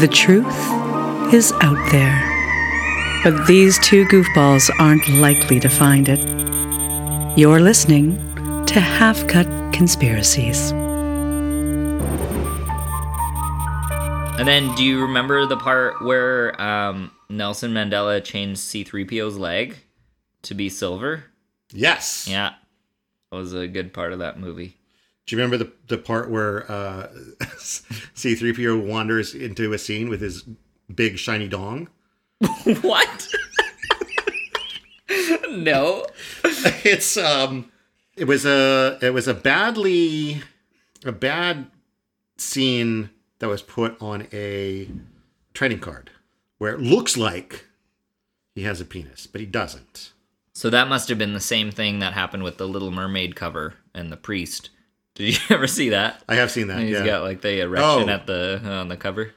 The truth is out there. But these two goofballs aren't likely to find it. You're listening to Half Cut Conspiracies. And then, do you remember the part where um, Nelson Mandela changed C3PO's leg to be silver? Yes. Yeah, that was a good part of that movie. Do you remember the the part where uh, C3PO wanders into a scene with his big shiny dong? what? no. It's um it was a it was a badly a bad scene that was put on a trading card where it looks like he has a penis, but he doesn't. So that must have been the same thing that happened with the Little Mermaid cover and the priest. Did you ever see that? I have seen that. And he's yeah. got like the erection Oh. at the on the cover.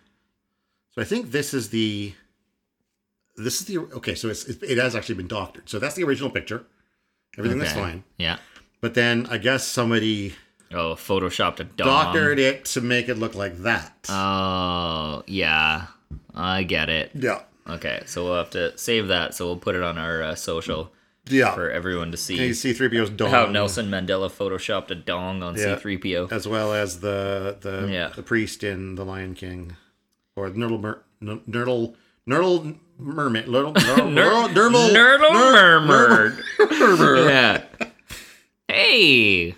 So I think this is the this is the okay. So it's, it has actually been doctored. So that's the original picture. Everything that's fine. Yeah. But then I guess somebody Oh, photoshopped a doctored it to make it look like that. Oh, yeah. I get it. yeah. Okay, so we'll have to save that. So we'll put it on our uh, social Yeah. for everyone to see You see 3PO's dong. how Nelson Mandela photoshopped a dong on Yeah. C3PO. as well as the the Yeah. the priest in The Lion King, or Nurdle Mer, N- Nurdle Nurdle Mermaid, Nurdle Nurdle Nurdle Nurdle Murmured. yeah. Hey,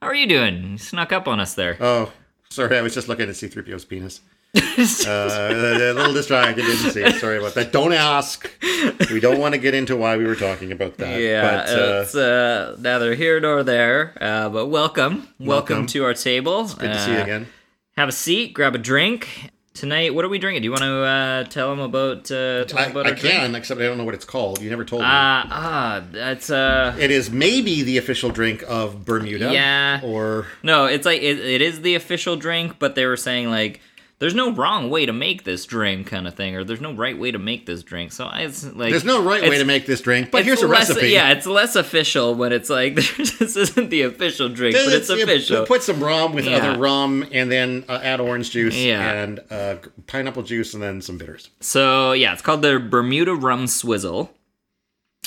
how are you doing? You snuck up on us there. Oh, sorry, I was just looking at C-3PO's penis. uh, a little distracted, didn't see it. Sorry about that. Don't ask. We don't want to get into why we were talking about that. yeah, but, uh, it's uh, neither here nor there. Uh, but welcome. welcome, Welcome. to our table. It's good to see you Uh, again. Have a seat, grab a drink. Tonight, what are we drinking? Do you want to uh, tell them about? Uh, tell I, about I our drink? can, except I don't know what it's called. You never told me. Uh, ah, that's uh. it is maybe the official drink of Bermuda. Yeah. Or No, it's like it, it is the official drink, but they were saying like there's no wrong way to make this drink kind of thing, or there's no right way to make this drink. So I it's like there's no right way to make this drink, but here's a less- recipe. Yeah, it's less official when it's like this isn't the official drink, but it's you official. Put some rum with Yeah. other rum, and then uh, add orange juice Yeah. and uh, pineapple juice, and then some bitters. So yeah, it's called the Bermuda Rum Swizzle.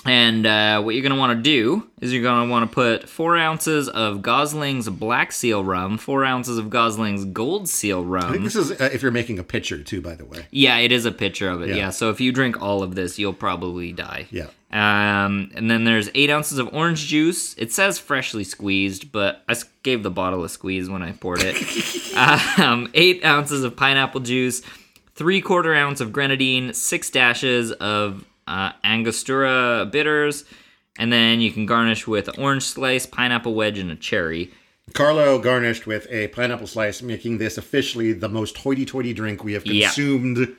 And uh, what you're gonna want to do is you're gonna want to put four ounces of Gosling's Black Seal rum, four ounces of Gosling's Gold Seal I think rum. this is uh, if you're making a pitcher too. By the way, Yeah, it is a pitcher of it. Yeah. Yeah. So if you drink all of this, you'll probably die. yeah. Um, and then there's eight ounces of orange juice. It says freshly squeezed, but I gave the bottle a squeeze when I poured it. um, eight ounces of pineapple juice, three quarter ounce of grenadine, six dashes of uh, Angostura bitters, and then you can garnish with orange slice, pineapple wedge, and a cherry. Carlo garnished with a pineapple slice, making this officially the most hoity-toity drink we have Yeah. consumed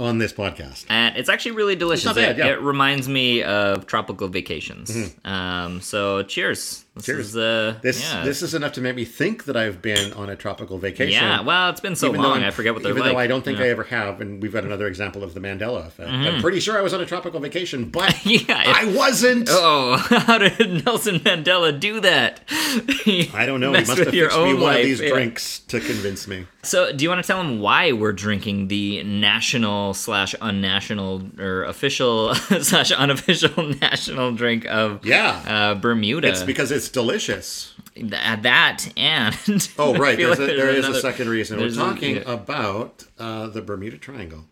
on this podcast. and it's actually really delicious. bad, it, yeah. it reminds me of tropical vacations. Um, so cheers. This Cheers. Is, uh, This yeah. this is enough to make me think that I've been on a tropical vacation. yeah. Well, it's been so even long, I'm- forget what they're even like. though I don't think yeah. I ever have, and we've got another example of the Mandela effect. Mm-hmm. I'm pretty sure I was on a tropical vacation, but Yeah, I wasn't. Oh, how did Nelson Mandela do that? I don't know. Messed must have fixed me one life, of these yeah. drinks to convince me. So, do you want to tell them why we're drinking the national slash unnational or official slash unofficial national drink of Yeah. uh, Bermuda? It's because it's delicious. Th- that and Oh, right. There's like a, there is another- a second reason. We're a- talking yeah. about uh, the Bermuda Triangle,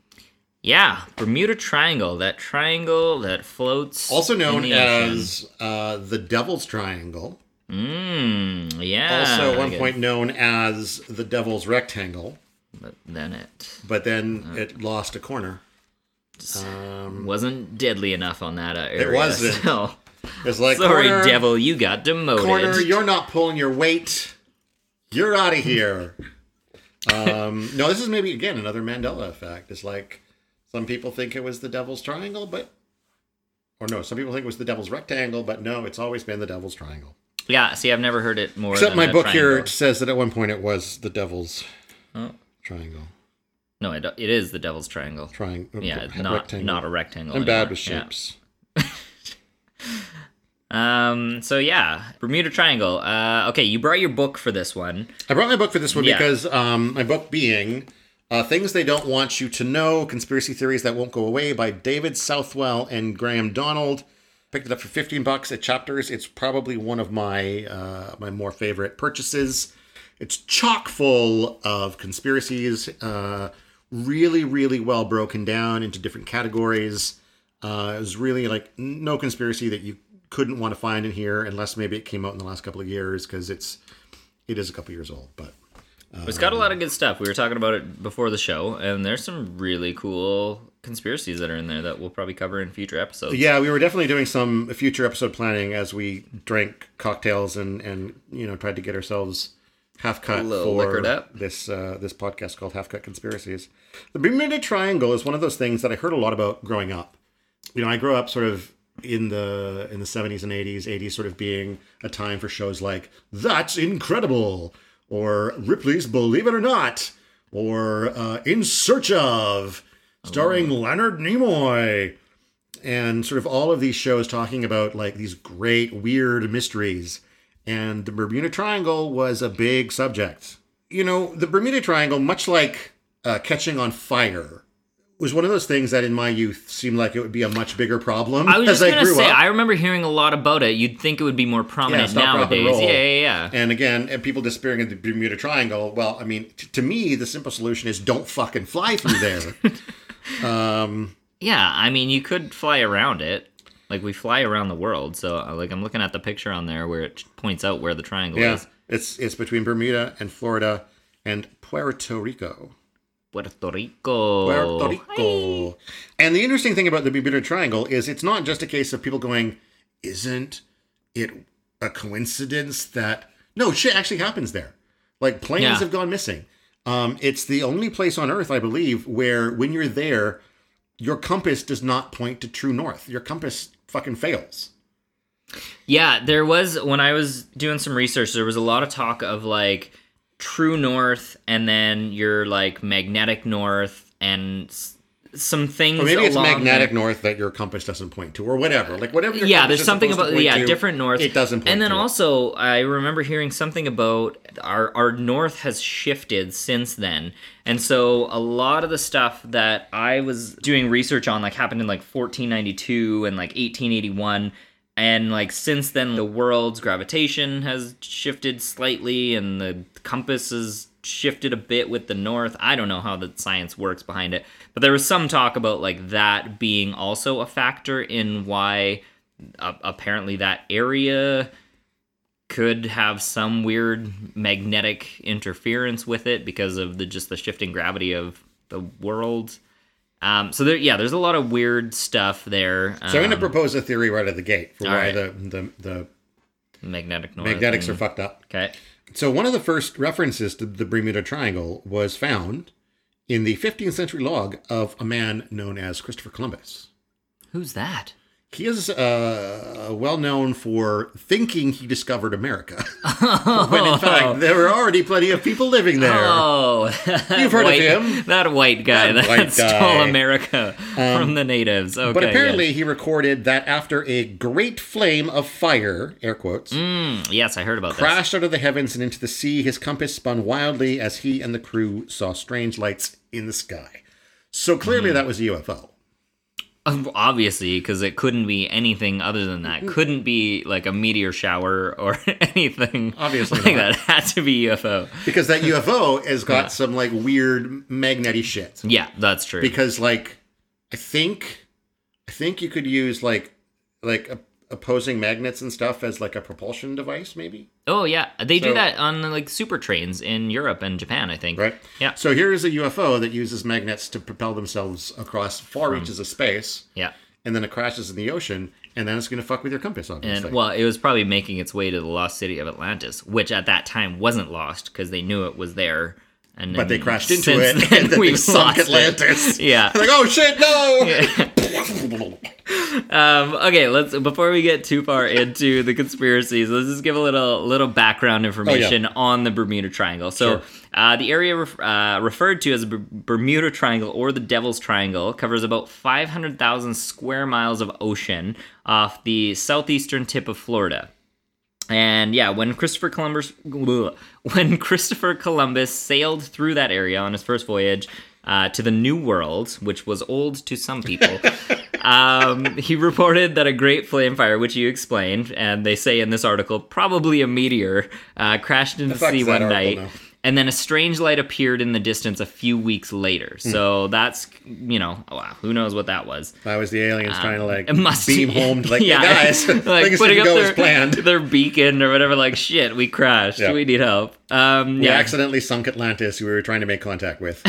Yeah, Bermuda Triangle. That triangle that floats. also known the as uh, the Devil's Triangle. Mmm. Yeah. also, at one point known as the Devil's Rectangle, But then it but then it lost a corner. Um, wasn't deadly enough on that uh, area. wasn't. So, it's like sorry, corner, devil, you got demoted. corner. You're not pulling your weight. You're out of here. um, no, this is maybe again another Mandela effect. It's like some people think it was the Devil's Triangle, but or no, some people think it was the Devil's Rectangle, but no, it's always been the Devil's Triangle. yeah. See, I've never heard it more. Except my book here triangle. says that at one point it was the Devil's Oh. Triangle. No, it, it is the devil's triangle. Triangle. Yeah, not rectangle. not a rectangle. I'm bad anymore. with Yeah. Um. So yeah, Bermuda Triangle. Uh. Okay, you brought your book for this one. I brought my book for this one Yeah. because um, my book being Uh, Things They Don't Want You to Know Conspiracy Theories That Won't Go Away by David Southwell and Graham Donald. Picked it up for 15 bucks at Chapters. It's probably one of my uh, my more favorite purchases. It's chock full of conspiracies, uh, really, really well broken down into different categories. Uh, it was really like no conspiracy that you couldn't want to find in here, unless maybe it came out in the last couple of years because it's it is a couple years old. But It's got a lot of good stuff. We were talking about it before the show, and there's some really cool conspiracies that are in there that we'll probably cover in future episodes. yeah, we were definitely doing some future episode planning as we drank cocktails and and you know tried to get ourselves half cut for up. this uh, this podcast called Half Cut Conspiracies. The Bermuda Triangle is one of those things that I heard a lot about growing up. You know, I grew up sort of in the in the 70s and 80s, 80s sort of being a time for shows like That's Incredible or Ripley's Believe It or Not or uh, In Search of starring Leonard Nimoy. And sort of all of these shows talking about like these great weird mysteries. And the bermuda triangle was a big subject. You know the bermuda triangle much like uh, catching on fire was one of those things that in my youth seemed like it would be a much bigger problem I was as just i gonna grew say, up I remember hearing a lot about it. You'd think it would be more prominent and nowadays. Yeah, yeah, yeah. and again and people disappearing in the bermuda triangle well i mean t- to me the simple solution is don't fucking fly through there Yeah, I mean, you could fly around it. Like we fly around the world. So, uh, like, I'm looking at the picture on there where it points out where the triangle yeah is. it's it's between bermuda and florida and puerto rico Puerto Rico. Puerto Rico. And the interesting thing about the Bermuda Triangle is it's not just a case of people going, isn't it a coincidence that no shit actually happens there? Like planes Yeah. have gone missing. Um, it's the only place on Earth, I believe, where when you're there, your compass does not point to true north. Your compass fucking fails. Yeah, there was when I was doing some research, there was a lot of talk of like true north and then your like magnetic north and s- some things Or maybe it's magnetic north that your compass doesn't point to, or whatever. Like whatever. Yeah there's something about yeah to, different north It doesn't. Point and then to it. also i remember hearing something about our our north has shifted since then and so a lot of the stuff that i was doing research on like happened in like 1492 and like 1881 and like since then the world's gravitation has shifted slightly and the compass has shifted a bit with the north i don't know how the science works behind it but there was some talk about like that being also a factor in why uh, apparently that area could have some weird magnetic interference with it because of the just the shifting gravity of the world. Um, so there, yeah, there's a lot of weird stuff there. So I'm going to Um, propose a theory right at the gate for why right. the, the the magnetic north. magnetics are fucked up. okay. So one of the first references to the Bermuda Triangle was found in the 15th century log of a man known as Christopher Columbus. Who's that? He is uh, well known for thinking he discovered America, when in fact there were already plenty of people living there. Oh, You've heard of him. That white guy That that, white stole guy. Um, America from the natives. Okay, but apparently, yes. he recorded that after a great flame of fire, air quotes, Mm, yes, I heard about crashed out of the heavens and into the sea, his compass spun wildly as he and the crew saw strange lights in the sky. So clearly, that was a UFO. This. Obviously, because it couldn't be anything other than that. Mm-hmm. Couldn't be like a meteor shower or anything. Obviously like not. that. Had to be UFO. because that UFO has got some like weird magnetic shit. Yeah, that's true. Because like, I think, I think you could use like, like a, opposing magnets and stuff as like a propulsion device, maybe. oh yeah, they do that on like super trains in Europe and Japan. I think. Right. Yeah. So here is a UFO that uses magnets to propel themselves across far hmm. reaches of space, Yeah. and then it crashes in the ocean, and then it's going to fuck with your compass, obviously. And well, it was probably making its way to the lost city of Atlantis, which at that time wasn't lost because they knew it was there. And but they crashed into it, and then we've they sunk lost it. Atlantis. Yeah. like, oh shit, no! Um, okay, let's before we get too far into the conspiracies, let's just give a little little background information on the Bermuda Triangle. So, Sure. uh, the area ref- uh, referred to as the Bermuda Triangle or the Devil's Triangle covers about 500,000 square miles of ocean off the southeastern tip of Florida. And yeah, when Christopher Columbus when Christopher Columbus sailed through that area on his first voyage uh, to the New World, which was old to some people, um, he reported that a great flame fire, which you explained, and they say in this article, probably a meteor, uh, crashed into the sea one night. now? And then a strange light appeared in the distance a few weeks later. Hmm. So that's, you know, wow, who knows what that was. That was the aliens trying to like Um, It must beam home to like, yeah. yeah, guys, like putting up go their, as planned. their beacon or whatever. Like shit, we crashed. Yeah. We need help. Um, We yeah, accidentally sunk Atlantis, who we were trying to make contact with.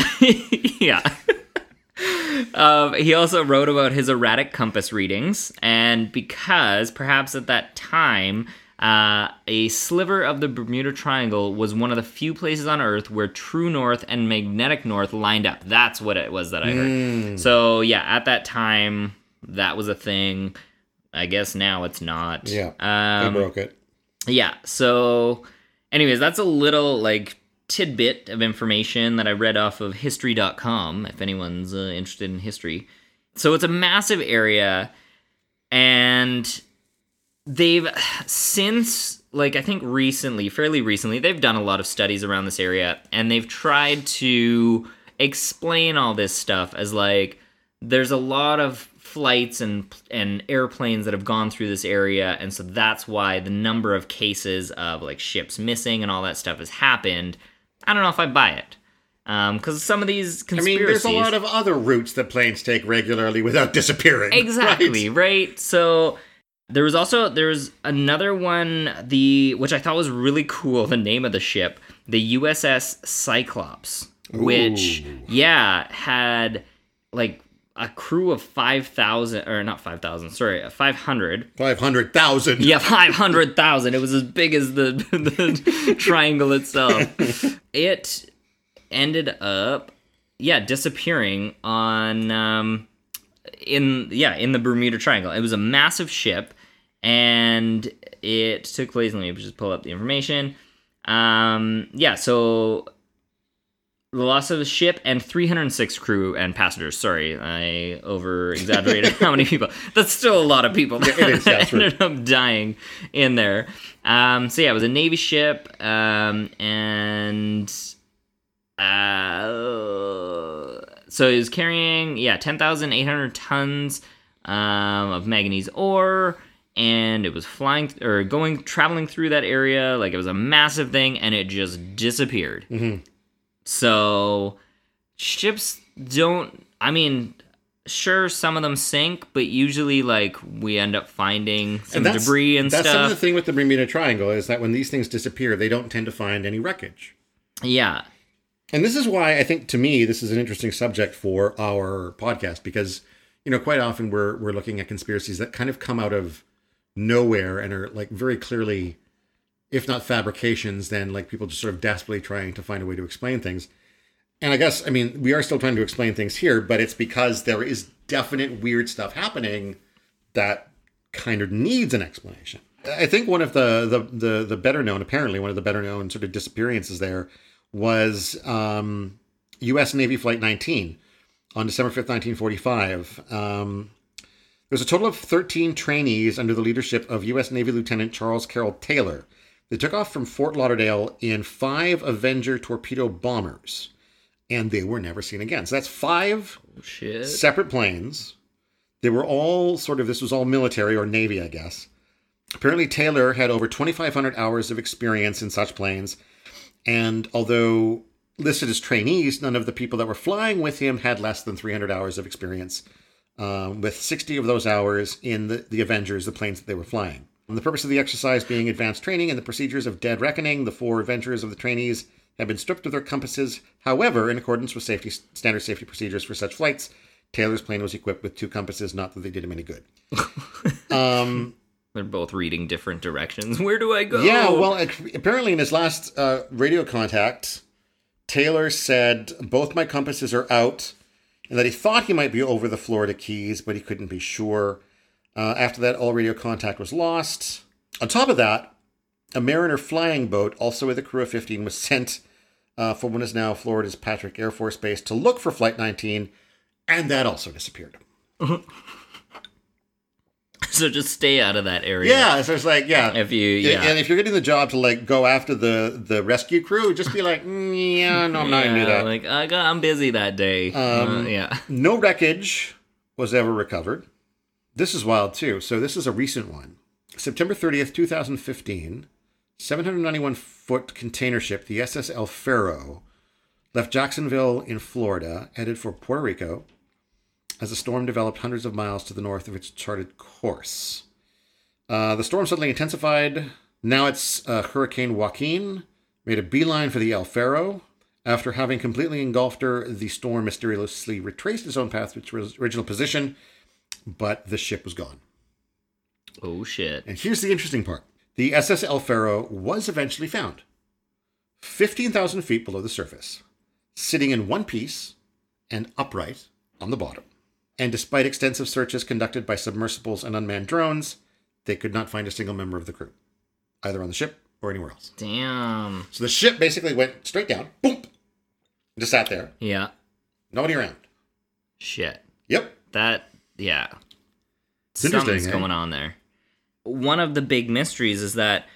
yeah. Um, he also wrote about his erratic compass readings, and because perhaps at that time, uh, a sliver of the Bermuda Triangle was one of the few places on Earth where true north and magnetic north lined up. That's what it was that I heard. So, yeah, at that time, that was a thing. I guess now it's not. Yeah, Um, they broke it. yeah. So, anyways, that's a little like tidbit of information that I read off of history.com if anyone's uh, interested in history. So, it's a massive area and they've since like I think recently, fairly recently, they've done a lot of studies around this area and they've tried to explain all this stuff as like there's a lot of flights and and airplanes that have gone through this area and so that's why the number of cases of like ships missing and all that stuff has happened. I don't know if I buy it. Um, cuz some of these I mean, there's a lot of other routes that planes take regularly without disappearing. Exactly, right? right? So there was also there was another one the which I thought was really cool the name of the ship, the USS Cyclops, which yeah, had like a crew of 5,000 or not 5,000, sorry, 500 Five hundred thousand. yeah, five hundred thousand. It was as big as the, the triangle itself. It ended up, yeah, disappearing on um, in yeah in the Bermuda Triangle. It was a massive ship, and it took place. Let me just pull up the information. Um, yeah, so the loss of the ship and 306 crew and passengers. Sorry, I over exaggerated how many people. That's still a lot of people that it is, yeah, ended up dying in there. Um, so yeah, it was a Navy ship, um, and uh, so it was carrying yeah 10,800 tons um, of manganese ore. And it was flying or going traveling through that area like it was a massive thing, and it just disappeared. Mm-hmm. So ships don't I mean sure some of them sink, but usually like we end up finding some And that's, debris and stuff. that's some of the thing with the Bermuda Triangle is that when these things disappear, they don't tend to find any wreckage. yeah. And this is why I think to me this is an interesting subject for our podcast because you know quite often we're we're looking at conspiracies that kind of come out of nowhere and are like very clearly if not fabrications then like people just sort of desperately trying to find a way to explain things. And I guess I mean we are still trying to explain things here but it's because there is definite weird stuff happening that kind of needs an explanation. I think one of the the the, the better known apparently one of the better known sort of disappearances there was um, U.S. Navy Flight 19 on December 5th, 1945. Um, there was a total of 13 trainees under the leadership of U.S. Navy Lieutenant Charles Carroll Taylor. They took off from Fort Lauderdale in five Avenger torpedo bombers, and they were never seen again. So that's five oh, Shit. separate planes. They were all sort of, this was all military or Navy, I guess. Apparently, Taylor had over 2,500 hours of experience in such planes. And although listed as trainees, none of the people that were flying with him had less than 300 hours of experience, um, with 60 of those hours in the, the Avengers, the planes that they were flying. And the purpose of the exercise being advanced training and the procedures of dead reckoning, the four Avengers of the trainees have been stripped of their compasses. However, in accordance with safety standard safety procedures for such flights, Taylor's plane was equipped with two compasses, not that they did him any good. um, They're both reading different directions. Where do I go? Yeah, well, apparently in his last uh, radio contact, Taylor said both my compasses are out, and that he thought he might be over the Florida Keys, but he couldn't be sure. Uh, after that, all radio contact was lost. On top of that, a Mariner flying boat, also with a crew of 15, was sent uh, from what is now Florida's Patrick Air Force Base to look for Flight 19, and that also disappeared. So just stay out of that area. Yeah, so it's like yeah. If you Yeah, yeah. And if you're getting the job to like go after the the rescue crew, just be like, "Mm, yeah, no, I'm not gonna do that. Like I got, I'm busy that day. Um, Uh, yeah. no wreckage was ever recovered. This is wild too. So this is a recent one. September 30th, 2015, 791 foot container ship, the SS El Faro, left Jacksonville in Florida, headed for Puerto Rico, as the storm developed hundreds of miles to the north of its charted course. Uh, the storm suddenly intensified. Now it's uh, Hurricane Joaquin made a beeline for the El Faro. After having completely engulfed her, the storm mysteriously retraced its own path to its original position, but the ship was gone. Oh shit. And here's the interesting part the SS El Faro was eventually found 15,000 feet below the surface, sitting in one piece and upright on the bottom. And despite extensive searches conducted by submersibles and unmanned drones, they could not find a single member of the crew, either on the ship or anywhere else. Damn. So the ship basically went straight down, boom, just sat there, Yeah. nobody around. Shit. Yep. That yeah. It's Something's eh? going on there. One of the big mysteries is that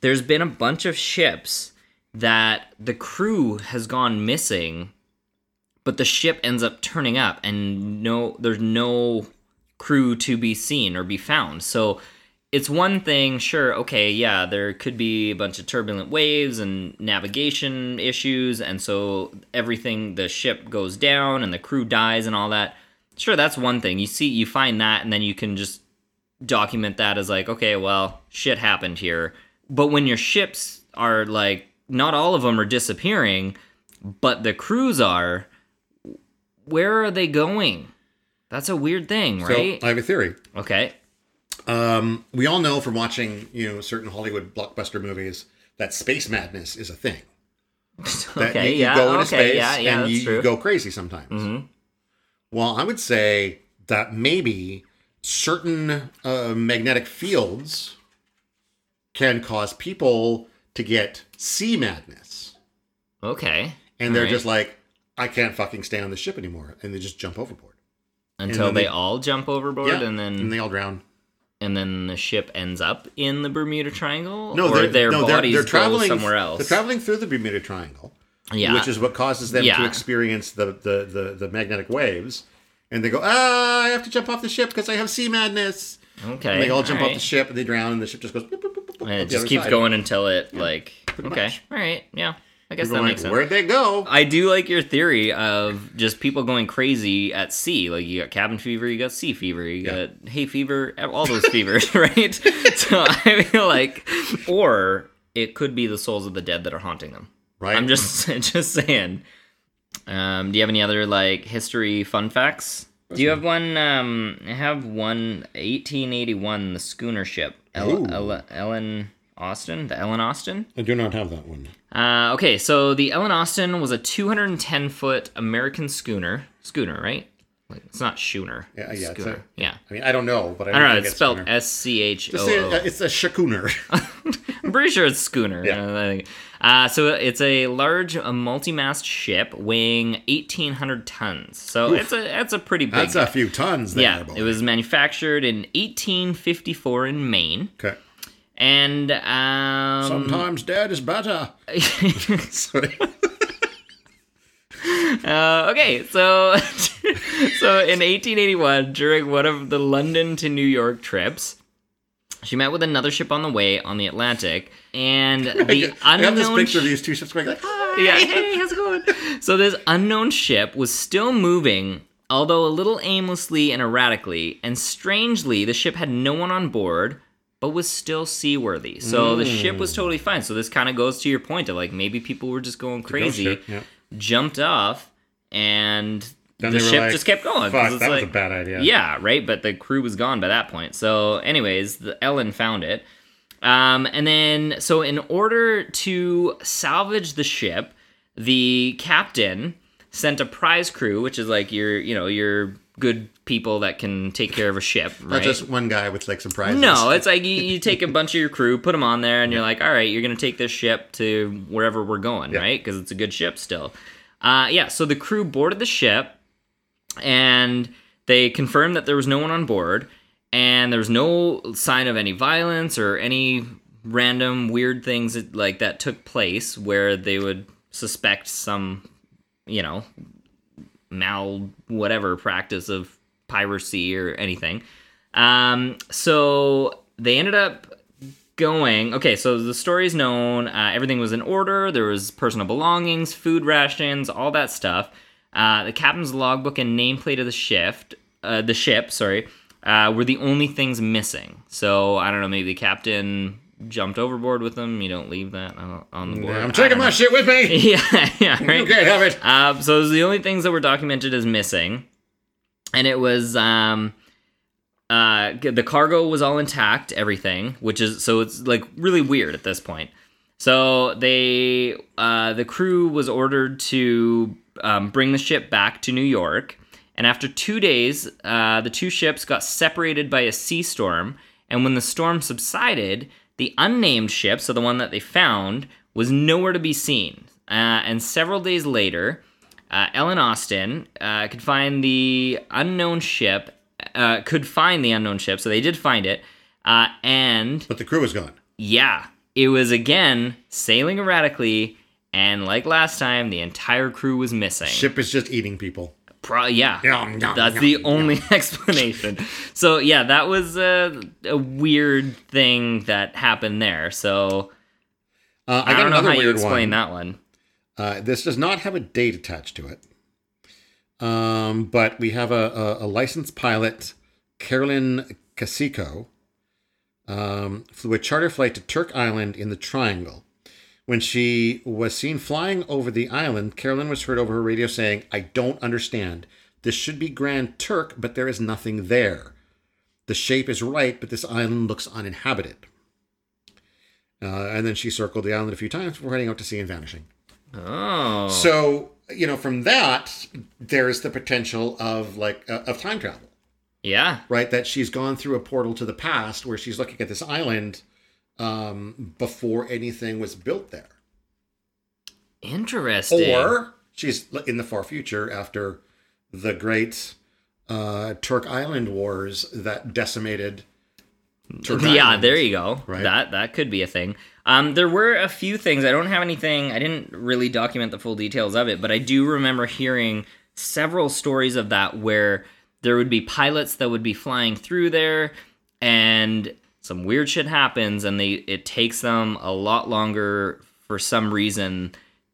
there's been a bunch of ships that the crew has gone missing, but the ship ends up turning up and no there's no crew to be seen or be found. So it's one thing, sure, okay, yeah, there could be a bunch of turbulent waves and navigation issues, and so everything, the ship goes down and the crew dies and all that. Sure, that's one thing. You see, you find that, and then you can just document that as like, okay, well, shit happened here. But when your ships are like, not all of them are disappearing, but the crews are, where are they going? That's a weird thing, right? So I have a theory. okay. Um, we all know from watching, you know, certain Hollywood blockbuster movies that space madness is a thing. That Okay, you, you yeah, go into okay, space yeah, yeah, and you, you go crazy sometimes. Mhm. Well, I would say that maybe certain uh, magnetic fields can cause people to get sea madness, Okay. and they're Alright. just like, I can't fucking stay on the ship anymore, and they just jump overboard. until they, they- all jump overboard Yeah, and then and they all drown. and then the ship ends up in the Bermuda Triangle No, or their no, they're, bodies they're go traveling somewhere else. They're traveling through the Bermuda Triangle. yeah. which is what causes them to experience the, the, the, the magnetic waves. And they go, ah, I have to jump off the ship because I have sea madness. okay. And they all jump off the ship and they drown, and the ship just goes. boop, boop, boop, And it just keeps side. going until it like okay. much. All right. Yeah. I guess People that are makes like, sense. Where'd they go? I do like your theory of just people going crazy at sea. Like you got cabin fever, you got sea fever, you Yeah. got hay fever, all those fevers, right? so I feel like, or it could be the souls of the dead that are haunting them. Right. I'm just just saying. Um, do you have any other like history fun facts? Do you have one? Um, I have one 1881, the schooner ship, El- El- Ellen Austin, the Ellen Austin. I do not have that one. Uh, okay, so the Ellen Austin was a 210 foot American schooner. Schooner, right? Like it's not schooner. Yeah, yeah, it's Schooner. a- yeah. I mean, I don't know, but I, I don't know. It's spelled schooner. S C H O. it's a shakooner. I'm pretty sure it's schooner. Yeah. Uh. Uh, so it's a large uh, multi-mast ship weighing 1,800 tons. So Oof. it's a that's a pretty big. That's a few tons there, yeah, boy. it was manufactured in 1854 in Maine, Okay. And um, Sometimes dad is better. Sorry. Uh, okay, so so in 1881, during one of the London to New York trips, she met with another ship on the way on the Atlantic, and the I have this picture of these two ships going like, "Hi." yeah, hey, how's it going? So this unknown ship was still moving, although a little aimlessly and erratically, and strangely, the ship had no one on board. But was still seaworthy, so the ship was totally fine. So this kind of goes to your point of like maybe people were just going crazy, yeah. jumped off, and Then the ship like, just kept going. Fuck, that was a bad idea. Yeah, right. But the crew was gone by that point. So, anyways, the Ellen found it. Um, and then, so in order to salvage the ship, the captain sent a prize crew, which is like your, you know, your good people that can take care of a ship, Right? Not just one guy with like some prizes. No, it's like you, you take a bunch of your crew, put them on there, and you're like, all right, you're gonna take this ship to wherever we're going, Yeah. right? Because it's a good ship still. Uh, yeah. So the crew boarded the ship, and they confirmed that there was no one on board. and there was no sign of any violence or any random weird things that, like that took place where they would suspect some, you know, mal whatever practice of piracy or anything. Um, so they ended up going. Okay, so the story is known. Uh, everything was in order. There was personal belongings, food rations, all that stuff. Uh, the captain's logbook and nameplate of the shift, uh, the ship, sorry, uh, were the only things missing. So I don't know. Maybe the captain jumped overboard with them. You don't leave that on, on the board. I'm taking my know. shit with me. yeah, yeah, right. You can't have it. Uh, so those are the only things that were documented as missing, and it was um, uh, the cargo was all intact, everything, which is so it's like really weird at this point. So they, uh, the crew was ordered to um, bring the ship back to New York, and after two days, uh, the two ships got separated by a sea storm. And when the storm subsided, the unnamed ship, so the one that they found, was nowhere to be seen. Uh, and several days later, uh, Ellen Austin uh, could find the unknown ship, uh, could find the unknown ship, so they did find it. Uh, and But the crew was gone. yeah, it was again sailing erratically, and like last time, the entire crew was missing. Ship is just eating people. Pro- yeah, Yum, yum, that's yum, the only explanation. So yeah, that was a, a weird thing that happened there. So Uh, I, I, got don't know how you explain one. that one. Uh, this does not have a date attached to it. Um, but we have a, a, a licensed pilot, Carolyn Cascio, um, flew a charter flight to Turk Island in the Triangle. When she was seen flying over the island, Carolyn was heard over her radio saying, I don't understand. This should be Grand Turk, but there is nothing there. The shape is right, but this island looks uninhabited. Uh, and then she circled the island a few times before heading out to sea and vanishing. Oh, So you know, from that, there's the potential of like uh, of time travel, yeah, right? That she's gone through a portal to the past where she's looking at this island um, before anything was built there, interesting. or she's in the far future after the great uh, Turk Island wars that decimated. Turk yeah, Island. there you go. Right. That that could be a thing. Um, there were a few things. I don't have anything. I didn't really document the full details of it, but I do remember hearing several stories of that where there would be pilots that would be flying through there, and some weird shit happens, and they it takes them a lot longer for some reason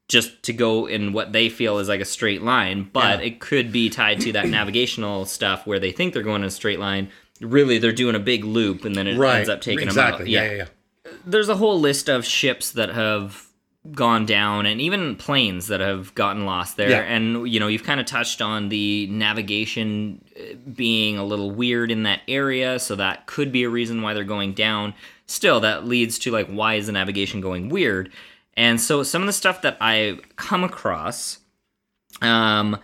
just to go in what they feel is like a straight line, but Yeah. it could be tied to that navigational stuff where they think they're going in a straight line. Really, they're doing a big loop, and then it Right. ends up taking exactly. them out. Yeah, yeah, yeah. There's a whole list of ships that have gone down, and even planes that have gotten lost there. Yeah. And you know, you've kind of touched on the navigation uh, being a little weird in that area, so that could be a reason why they're going down. Still, that leads to like, why is the navigation going weird? And so, some of the stuff that I've come across um,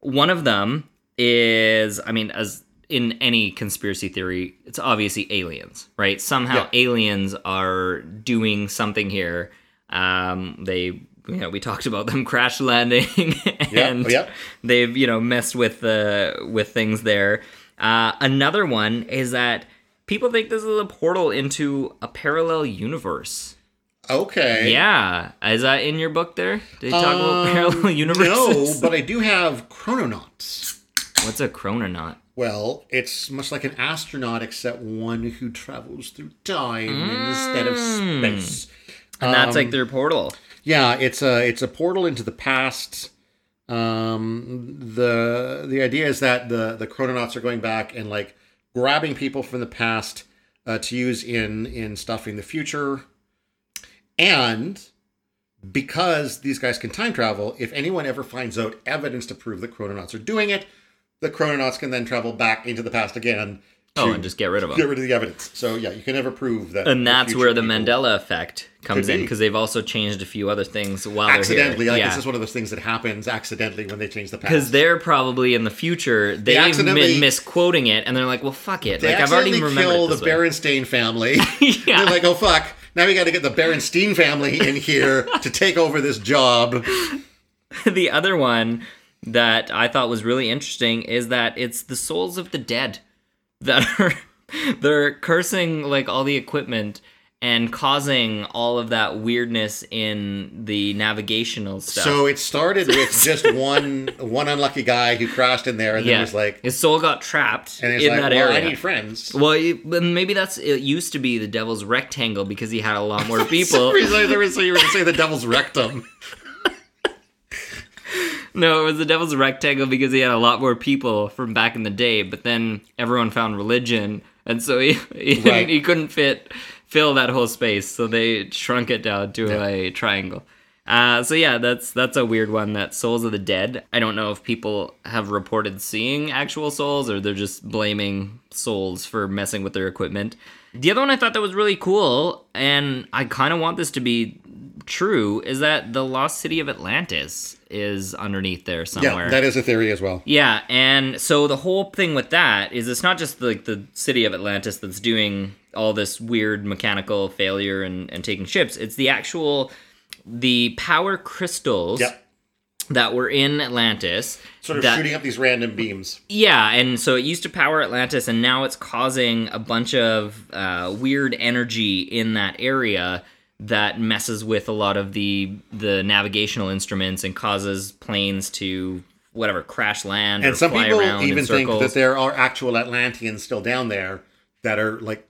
one of them is, I mean, as in any conspiracy theory, it's obviously aliens, right? Somehow Yeah. aliens are doing something here. Um, they, you know, we talked about them crash landing, and yep. they've, you know, messed with the with things there. Uh, another one is that people think this is a portal into a parallel universe. Okay. Yeah, is that in your book? There, did they talk about Um, parallel universes? No, but I do have chrononauts. What's a chrononaut? Well, it's much like an astronaut, except one who travels through time instead of space. And that's Um, like their portal. Yeah, it's a it's a portal into the past. Um, the the idea is that the the chrononauts are going back and like grabbing people from the past uh, to use in in stuffing the future, and because these guys can time travel, if anyone ever finds out evidence to prove that chrononauts are doing it, the chrononauts can then travel back into the past again. Oh, and just get rid of them. get rid of the evidence. So yeah, you can never prove that. And that's where the people- Mandela effect comes Could in because they've also changed a few other things while accidentally. they're Like here. this is one of those things that happens accidentally when they change the past. Because they're probably in the future, they've accidentally- been misquoting it, and they're like, "Well, fuck it." They like I've already remembered kill the way. Berenstain family. Yeah. They're like, oh fuck! Now we got to get the Berenstein family in here to take over this job. the other one that I thought was really interesting is that it's the souls of the dead that are they're cursing like all the equipment and causing all of that weirdness in the navigational stuff. So it started with just one one unlucky guy who crashed in there, and then yeah, was like, his soul got trapped and in like, that well, area. I need friends. well, maybe that's it. Used to be the devil's rectangle because he had a lot more people. So you were going to say the devil's rectum. No, it was the devil's rectangle because he had a lot more people from back in the day. But then everyone found religion, and so he he, Right. he couldn't fit fill that whole space. So they shrunk it down to Yeah. a triangle. Uh, so yeah, that's that's a weird one. That Souls of the Dead. I don't know if people have reported seeing actual souls or they're just blaming souls for messing with their equipment. The other one I thought that was really cool, and I kind of want this to be true, is that the lost city of Atlantis is underneath there somewhere. Yeah, that is a theory as well. Yeah, and so the whole thing with that is it's not just like the city of Atlantis that's doing all this weird mechanical failure and, and taking ships. It's the actual the power crystals Yep. that were in Atlantis. Sort of that- shooting up these random beams. yeah, and so it used to power Atlantis, and now it's causing a bunch of uh, weird energy in that area that messes with a lot of the the navigational instruments and causes planes to whatever crash land And or some fly people around even in think that there are actual Atlanteans still down there that are like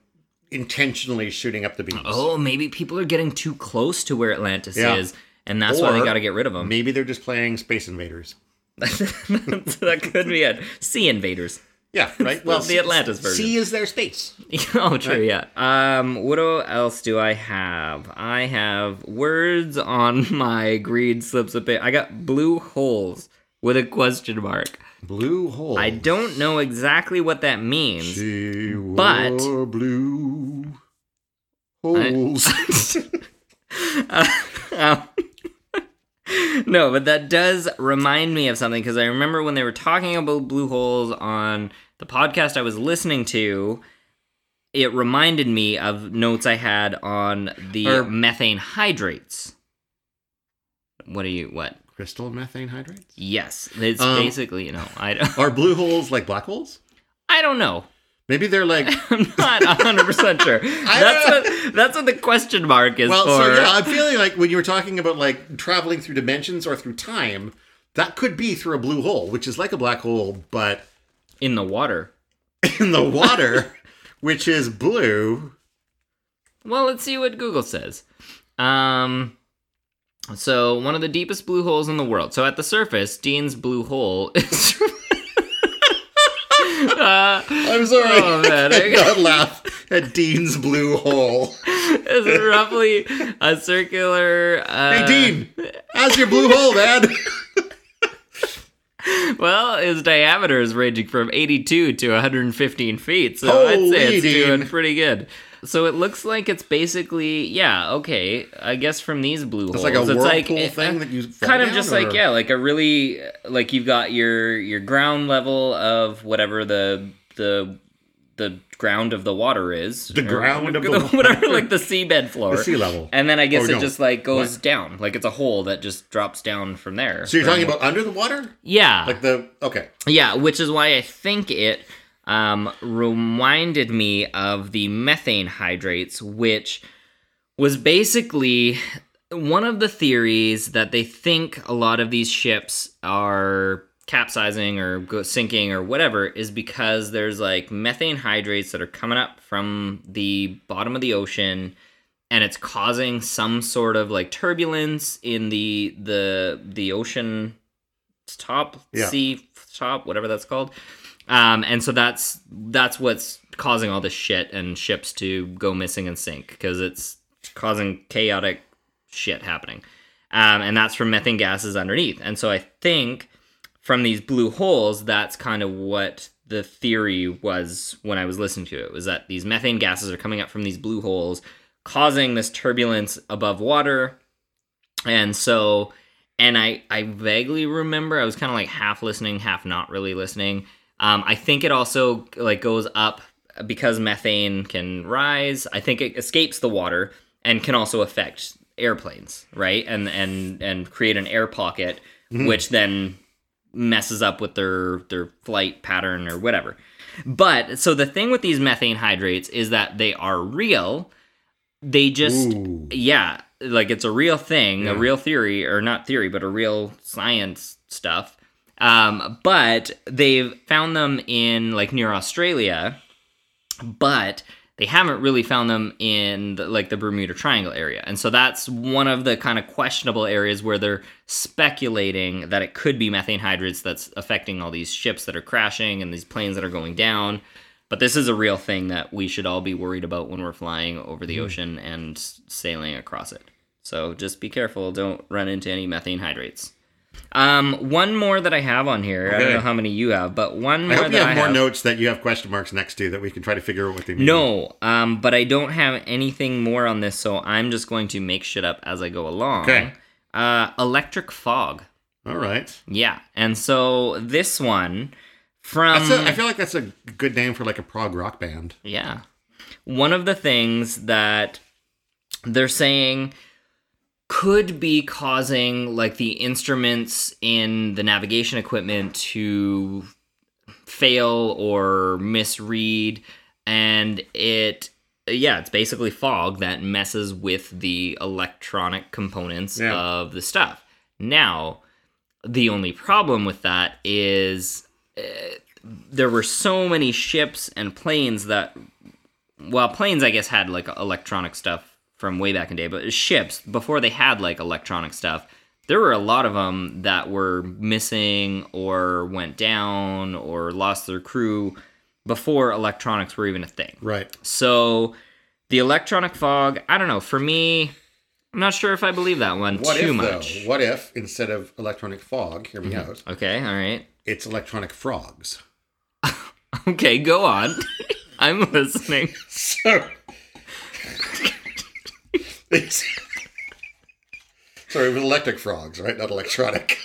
intentionally shooting up the beams. oh, maybe people are getting too close to where Atlantis Yeah. is, and that's why they got to get rid of them. Maybe they're just playing Space Invaders. that could be it. Sea invaders. Yeah, right. Well, the Atlantis version. Sea is their space. oh, true, yeah. Um, what else do I have? I have words on my greed slips of paper. I got blue holes with a question mark. Blue hole. I don't know exactly what that means. She but- blue holes. Um, no, but that does remind me of something because I remember when they were talking about blue holes on the podcast I was listening to. It reminded me of notes I had on the Or- methane hydrates. What are you? What? Crystal methane hydrates. Yes, it's Um, basically you know I don't, Are blue holes like black holes? I don't know. Maybe they're like. I'm not 100 percent sure. That's what that's what the question mark is Well, for. so yeah, I'm feeling like when you were talking about like traveling through dimensions or through time, that could be through a blue hole, which is like a black hole, but in the water. in the water, which is blue. Well, let's see what Google says. Um, so one of the deepest blue holes in the world. So at the surface, Dean's blue hole is. uh, I'm sorry. Oh, man, I cannot laugh at Dean's blue hole. is roughly a circular. Uh, Hey, Dean, how's your blue hole, man? Well, his diameter is ranging from 82 to 115 feet, so I'd say Holy it's doing pretty good. So it looks like it's basically, yeah, okay. I guess from these blue holes, It's like a it's like uh, thing that you kind of just or- like yeah, like a really like you've got your your ground level of whatever the the the ground of the water is. The ground of the whatever, water. like the seabed floor, The sea level. and then I guess Oh, it no. just like goes down, like it's a hole that just drops down from there. So you're talking about under the water, yeah, like the okay. yeah, which is why I think it um, reminded me of the methane hydrates, which was basically one of the theories that they think a lot of these ships are capsizing or go sinking or whatever is because there's like methane hydrates that are coming up from the bottom of the ocean and it's causing some sort of like turbulence in the the the ocean top Yeah. sea top whatever that's called. Um, and so that's that's what's causing all this shit and ships to go missing and sink because it's causing chaotic shit happening. Um, and that's from methane gases underneath. And so i think from these blue holes that's kind of what the theory was when i was listening to it was that these methane gases are coming up from these blue holes causing this turbulence above water. And so and i i vaguely remember i was kind of like half listening half not really listening. Um i think it also like goes up because methane can rise i think it escapes the water and can also affect airplanes right? And and and create an air pocket which then messes up with their their flight pattern or whatever But so the thing with these methane hydrates is that they are real. They just Ooh. yeah, like it's a real thing, a real theory or not theory, but a real science stuff. Um, but they've found them in like near Australia, but they haven't really found them in the, like the Bermuda Triangle area. And so that's one of the kind of questionable areas where they're speculating that it could be methane hydrates that's affecting all these ships that are crashing and these planes that are going down. But this is a real thing that we should all be worried about when we're flying over the mm-hmm. ocean and sailing across it. So just be careful, don't run into any methane hydrates. Um, one more that I have on here. I don't know how many you have, but one more I hope that you have I more have. notes that you have question marks next to that we can try to figure out what they mean. No, um, but I don't have anything more on this, so I'm just going to make shit up as I go along. Okay. Uh, electric fog. All right. Yeah, and so this one from That's a, I feel like that's a good name for like a prog rock band. yeah, one of the things that they're saying could be causing like the instruments in the navigation equipment to fail or misread and it yeah it's basically fog that messes with the electronic components Yeah. of the stuff now the only problem with that is uh, there were so many ships and planes that well planes i guess had like electronic stuff from way back in day but ships before they had like electronic stuff there were a lot of them that were missing or went down or lost their crew before electronics were even a thing Right. so the electronic fog i don't know for me i'm not sure if i believe that one What too if much though? What if instead of electronic fog, hear me out, okay all right it's electronic frogs? okay go on i'm listening So Sorry, it was electric frogs, right? Not electronic.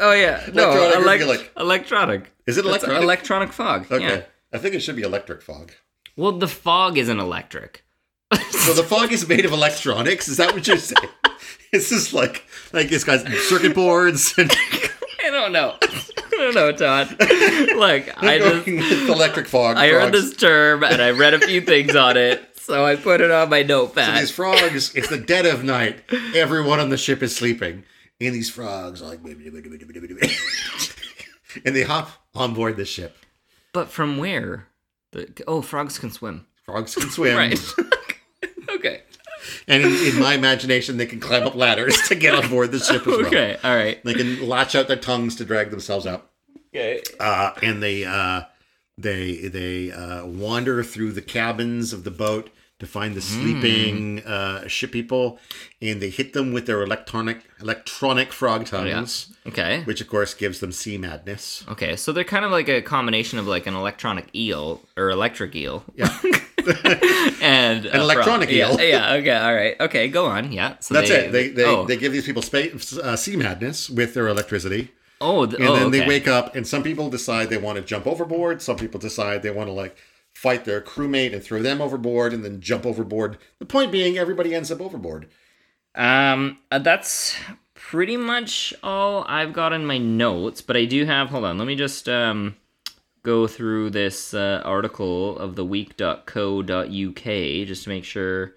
oh yeah no Electronic like- electronic Is it That's electronic? electronic fog Okay. yeah I think it should be electric fog. well the fog isn't electric So the fog is made of electronics? Is that what you're saying? It's just like like it's got circuit boards and I don't know. I don't know, Todd. Like I just electric fog. I heard this term and I read a few things on it, so I put it on my notepad. So these frogs, it's the dead of night. Everyone on the ship is sleeping. And these frogs are like and they hop on board the ship. But from where? Oh, frogs can swim. Frogs can swim. Right. okay. And in, in my imagination, they can climb up ladders to get on board the ship as well. Okay. All right. They can latch out their tongues to drag themselves up. Okay. Uh, and they uh, they they uh, wander through the cabins of the boat to find the sleeping uh, ship people, and they hit them with their electronic electronic frog tongues, Okay. which of course gives them sea madness. Okay. So they're kind of like a combination of like an electronic eel or electric eel Yeah, and An electronic yeah, eel. Yeah. Okay. All right. Okay. Go on. Yeah. So that's they, it. They they, oh. they give these people space, uh, sea madness with their electricity. Oh. th- and oh, then they wake up and some people decide they want to jump overboard some people decide they want to like fight their crewmate and throw them overboard and then jump overboard the point being everybody ends up overboard Um, uh, that's pretty much all I've got in my notes, but I do have. Hold on, let me just um go through this uh, article of the week.co.uk just to make sure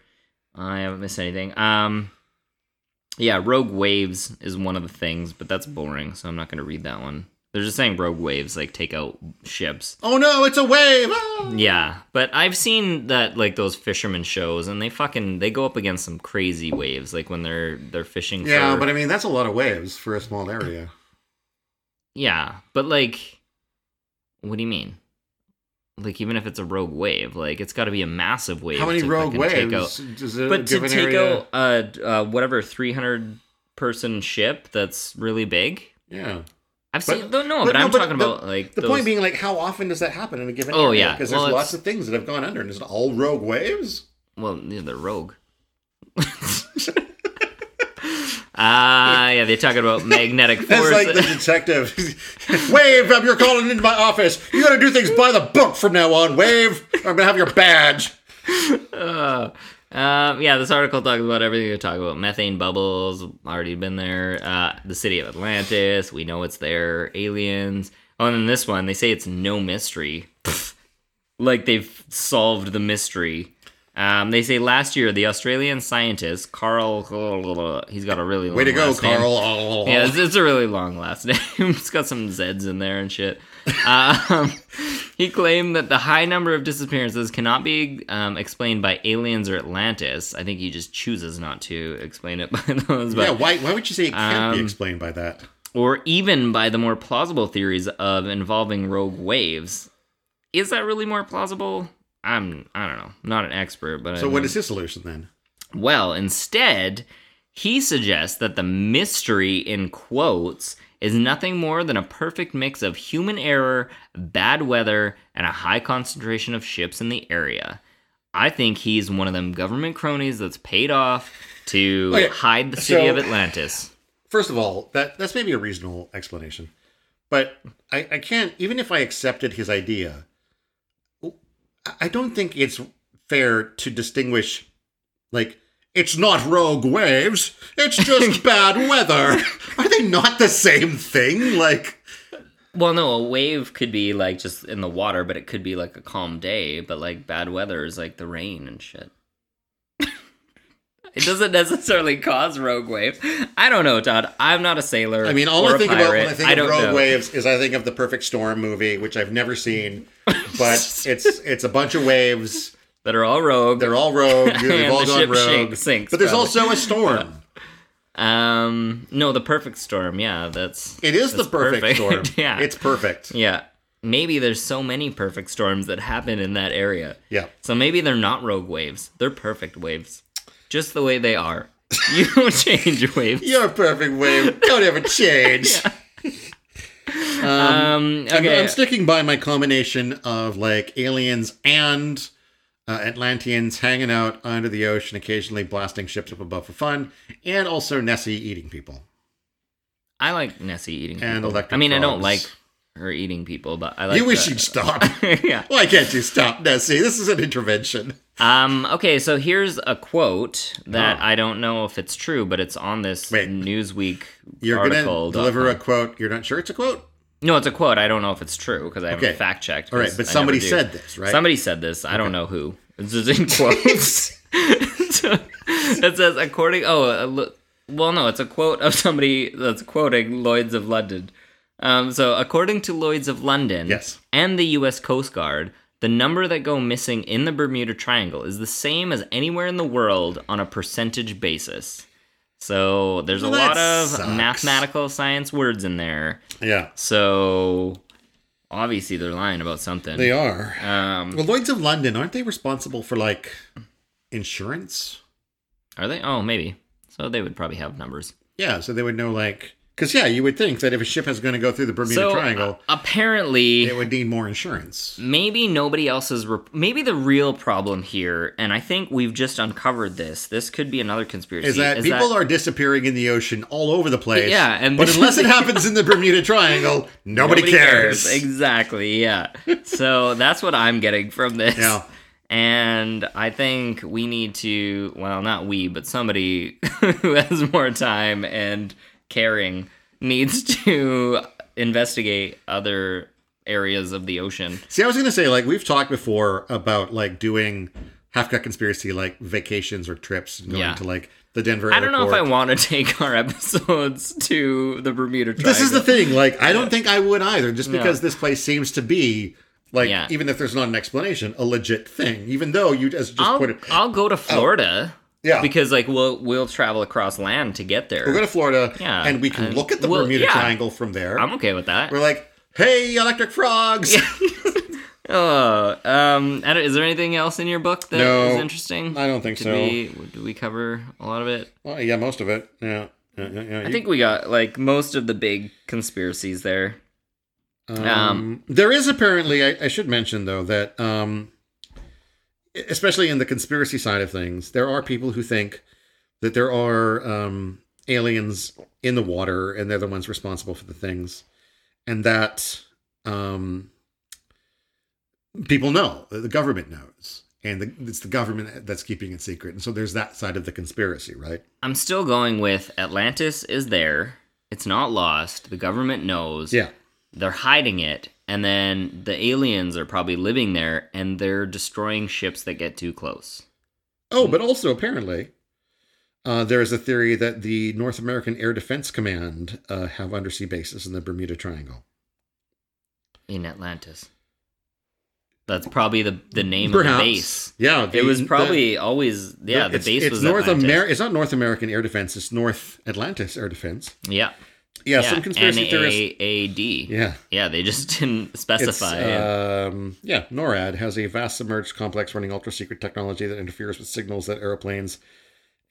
I haven't missed anything. Um, yeah, rogue waves is one of the things, but that's boring, so I'm not going to read that one. They're just saying rogue waves like take out ships. oh no it's a wave Ah! Yeah, but I've seen that like those fisherman shows, and they fucking they go up against some crazy waves, like when they're they're fishing. yeah for, but i mean that's a lot of waves for a small area yeah, but like, what do you mean? Like even if it's a rogue wave, like it's got to be a massive wave. how many rogue waves out- does it But to take area? out uh, uh whatever three hundred person ship that's really big. yeah I've But- seen no, no, but but, I'm but talking the- about like the those, point being like how often does that happen in a given Oh, area yeah. because Well, there's it's- lots of things that have gone under and is it all rogue waves Well, yeah, they're rogue. Ah, yeah, they're talking about magnetic force. like the detective. Wave, you're calling into my office. You gotta do things by the book from now on. Wave, I'm gonna have your badge. Uh, um, yeah, this article talks about everything they talk about. Methane bubbles, already been there. Uh, the city of Atlantis, we know it's there. Aliens. Oh, and then this one, they say it's no mystery. Pfft, like they've solved the mystery. Um, they say last year the Australian scientist Carl, he's got a really long Way to go, name. Carl. Yeah, it's, it's a really long last name. it's got some Z's in there and shit. Um, he claimed that the high number of disappearances cannot be um, explained by aliens or Atlantis. I think he just chooses not to explain it by those. But, yeah, why, why would you say it can't be Um, explained by that? or even by the more plausible theories of involving rogue waves. Is that really more plausible? I'm I don't know. Not an expert, but So I what mean- is his solution then? well, instead, he suggests that the mystery in quotes is nothing more than a perfect mix of human error, bad weather, and a high concentration of ships in the area. I think he's one of them government cronies that's paid off to Okay, hide the city so- of Atlantis. First of all, that that's maybe a reasonable explanation, but I, I can't. Even if I accepted his idea, I- I don't think it's fair to distinguish. Like, it's not rogue waves; it's just bad weather. Are they not the same thing? Like, Well, no, a wave could be like just in the water, but it could be like a calm day. But like bad weather is like the rain and shit. it doesn't necessarily cause rogue waves. I don't know, Todd. I'm not a sailor. I mean, all I think about when. I think of rogue know. waves is I think of the Perfect Storm movie, which I've never seen, but it's it's a bunch of waves. that are all rogue. They're all rogue. They've all the gone ship rogue. sinks, but there's probably. also a storm. Um, no, the perfect storm. Yeah, that's It is the that's perfect, storm. yeah, It's perfect. yeah. Maybe there's so many perfect storms that happen in that area. Yeah. So maybe they're not rogue waves. They're perfect waves, just the way they are. You don't change waves. Your perfect wave. Don't ever change. Um. I'm, I'm sticking by my combination of like aliens and uh, Atlanteans hanging out under the ocean, occasionally blasting ships up above for fun, and also Nessie eating people. I like Nessie eating And people. electric I mean, I don't like her eating people, but I like. you wish the- you'd stop. yeah. Why can't you stop, Nessie? This is an intervention. Um. Okay. So here's a quote that Oh. I don't know if it's true, but it's on this Wait. Newsweek You're article. gonna deliver a quote. You're not sure it's a quote. No, it's a quote. I don't know if it's true because I haven't Okay. fact checked. All right, but somebody said this, right? Somebody said this. I don't know who. It's just in quotes. It says according. Oh, uh, well, no, it's a quote of somebody that's quoting Lloyd's of London. Um, so according to Lloyd's of London, Yes. and the U.S. Coast Guard, the number that go missing in the Bermuda Triangle is the same as anywhere in the world on a percentage basis. So there's Well, a lot of sucks. mathematical science words in there. Yeah, So obviously they're lying about something. they are. Um, Well, Lloyd's of London aren't they responsible for like insurance? are they? Oh, maybe. So they would probably have numbers. Yeah, so they would know like because yeah, you would think that if a ship is going to go through the Bermuda so Triangle, uh, apparently, it would need more insurance. maybe nobody else is. Rep- maybe the real problem here, and I think we've just uncovered this. This could be another conspiracy. Is that people are disappearing in the ocean all over the place? Yeah, and but unless it happens in the Bermuda Triangle, nobody, cares. Exactly. Yeah. so that's what I'm getting from this. Yeah. And I think we need to, well, not we, but somebody who has more time and caring needs to investigate other areas of the ocean. See, I was going to say like we've talked before about like doing half cut conspiracy like vacations or trips going Yeah. to like the Denver. I don't know if I want to take our episodes to the Bermuda Triangle. This is the thing. Like, I don't think I would either, just No. because this place seems to be like, Yeah. even if there's not an explanation, a legit thing. Even though you just just I'll, put it. I'll go to Florida. Yeah. Because like we'll we'll travel across land to get there. We'll go to Florida, Yeah, and we can and- look at the well, Bermuda yeah. Triangle from there. I'm okay with that. We're like, hey, electric frogs. Oh, um, is there anything else in your book that is No, interesting? I don't think did so. We, did we cover a lot of it? Well, yeah, most of it. Yeah. Yeah, yeah, yeah. I think we got like most of the big conspiracies there. Um, there is apparently, I, I should mention though, that um, especially in the conspiracy side of things, there are people who think that there are um, aliens in the water and they're the ones responsible for the things, and that um, people know, the government knows, and the, it's the government that's keeping it secret. And so there's that side of the conspiracy, right? I'm still going with Atlantis is there. It's not lost. The government knows. Yeah. They're hiding it, and then the aliens are probably living there, and they're destroying ships that get too close. Oh, but also apparently, uh, there is a theory that the North American Air Defense Command uh, have undersea bases in the Bermuda Triangle. in Atlantis. That's probably the the name Perhaps. of the base. Yeah, the- it was the- probably always yeah. The base it's was North. America. It's not North American Air Defense. It's North Atlantis Air Defense. Yeah, Yeah, some conspiracy theorists. NAAD. Yeah, yeah. They just didn't specify. yeah. um, yeah. NORAD has a vast submerged complex running ultra secret technology that interferes with signals that airplanes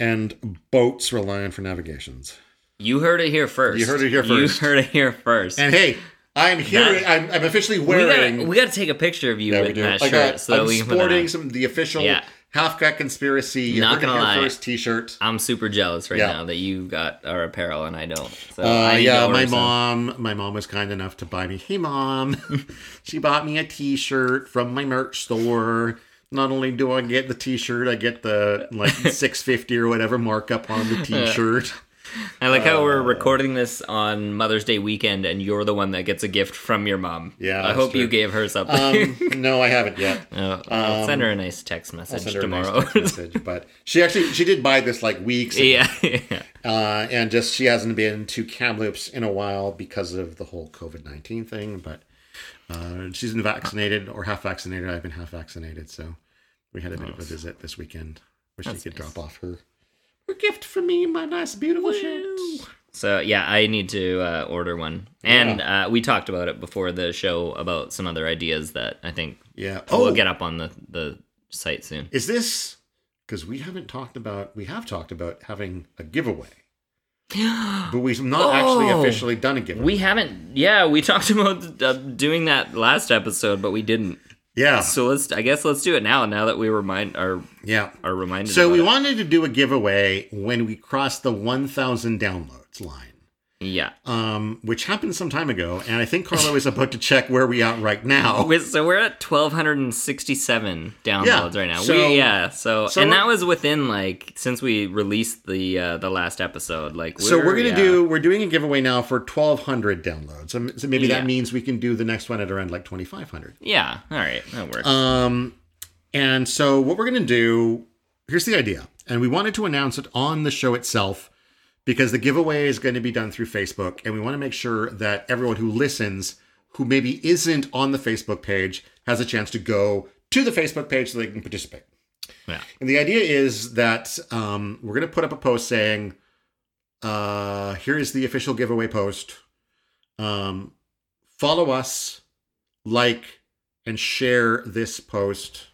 and boats rely on for navigations. You heard it here first. You heard it here first. You heard it here first. And hey, I'm here. That- I'm, I'm officially wearing. we gotta take a picture of you Yeah, with that I shirt, got, so I'm we can put sporting some the official Yeah. Half cut conspiracy. Not gonna lie. First T-shirt. I'm super jealous right Yeah. now that you got our apparel and I don't. So Uh, I yeah, my some. mom. My mom was kind enough to buy me. Hey, mom, she bought me a T-shirt from my merch store. Not only do I get the T-shirt, I get the like six fifty or whatever markup on the T-shirt. I like how Uh, we're recording this on Mother's Day weekend, and you're the one that gets a gift from your mom. Yeah, I hope you gave her something. Um, no, I haven't yet. Oh, I'll send um, her a nice text I'll message send her a nice tomorrow. text message. But she actually she did buy this like weeks ago. yeah, yeah. uh, and just she hasn't been to Kamloops in a while because of the whole COVID nineteen thing. But uh, she's been vaccinated or half vaccinated. I've been half vaccinated, so we had a bit of a visit this weekend where she could nice. drop off her her gift for me, my nice beautiful shirt. So yeah, I need to uh, order one, and uh, we talked about it before the show about some other ideas that I think Yeah. Oh, we'll get up on the the site soon. is this because we haven't talked about? We have talked about having a giveaway, but we've not actually Oh. officially done a giveaway. We haven't. Yeah, we talked about uh, doing that last episode, but we didn't. Yeah, So let's. I guess let's do it now. Now that we remind are yeah. are reminded. So we it. wanted to do a giveaway when we crossed the 1,000 downloads line, Yeah. um, which happened some time ago, and I think Carlo is about to check where we are right now. So we're at twelve hundred and sixty-seven downloads Yeah, right now. so- we, yeah. So, so and that was within like since we released the uh, the last episode. Like So we're gonna yeah. do we're doing a giveaway now for 1,200 downloads. Um, So maybe Yeah. that means we can do the next one at around like 2,500. Yeah. All right. That works. Um, and so what we're gonna do here's the idea, and we wanted to announce it on the show itself because the giveaway is going to be done through Facebook, and we want to make sure that everyone who listens, who maybe isn't on the Facebook page, has a chance to go to the Facebook page so they can participate. yeah. And the idea is that um, we're going to put up a post saying, uh, here is the official giveaway post. Um, follow us, like, and share this post,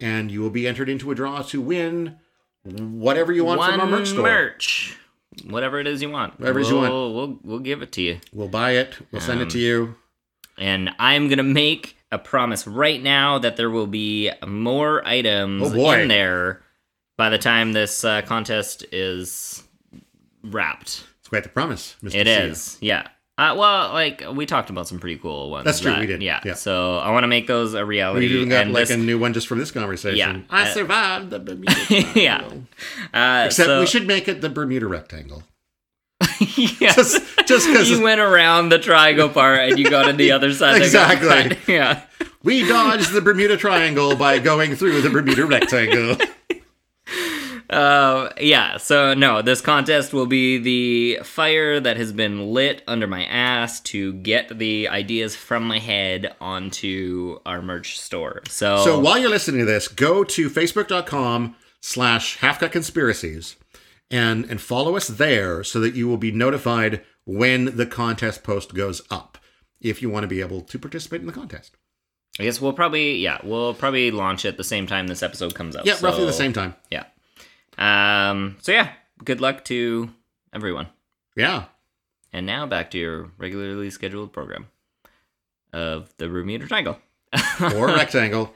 and you will be entered into a draw to win whatever you want from our merch store. merch. Whatever it is you want. Whatever we'll, you want. We'll we'll give it to you. We'll buy it. We'll send it Um, to you. And I'm gonna make a promise right now that there will be more items Oh, in there by the time this uh, contest is wrapped. It's quite the promise, Mr. It is, yeah. Uh, well, like we talked about some pretty cool ones. That's true, that- we did, Yeah. yeah. So I want to make those a reality. We've even got and like this- a new one just from this conversation. Yeah. I Uh, survived the Bermuda Yeah. Uh, Except so- we should make it the Bermuda rectangle. yes. Just just because you went around the triangle part and you got to the other side. that got Exactly. Yeah. we dodged the Bermuda Triangle by going through the Bermuda rectangle. Uh, yeah. So no, this contest will be the fire that has been lit under my ass to get the ideas from my head onto our merch store. So, So while you're listening to this, go to facebook.com slash halfcut conspiracies and and follow us there so that you will be notified when the contest post goes up if you want to be able to participate in the contest. I guess we'll probably yeah we'll probably launch it the same time this episode comes out. Yeah, roughly the same time. Yeah. Um. So yeah, good luck to everyone. Yeah. And now back to your regularly scheduled program of the Bermuda Triangle. Or rectangle,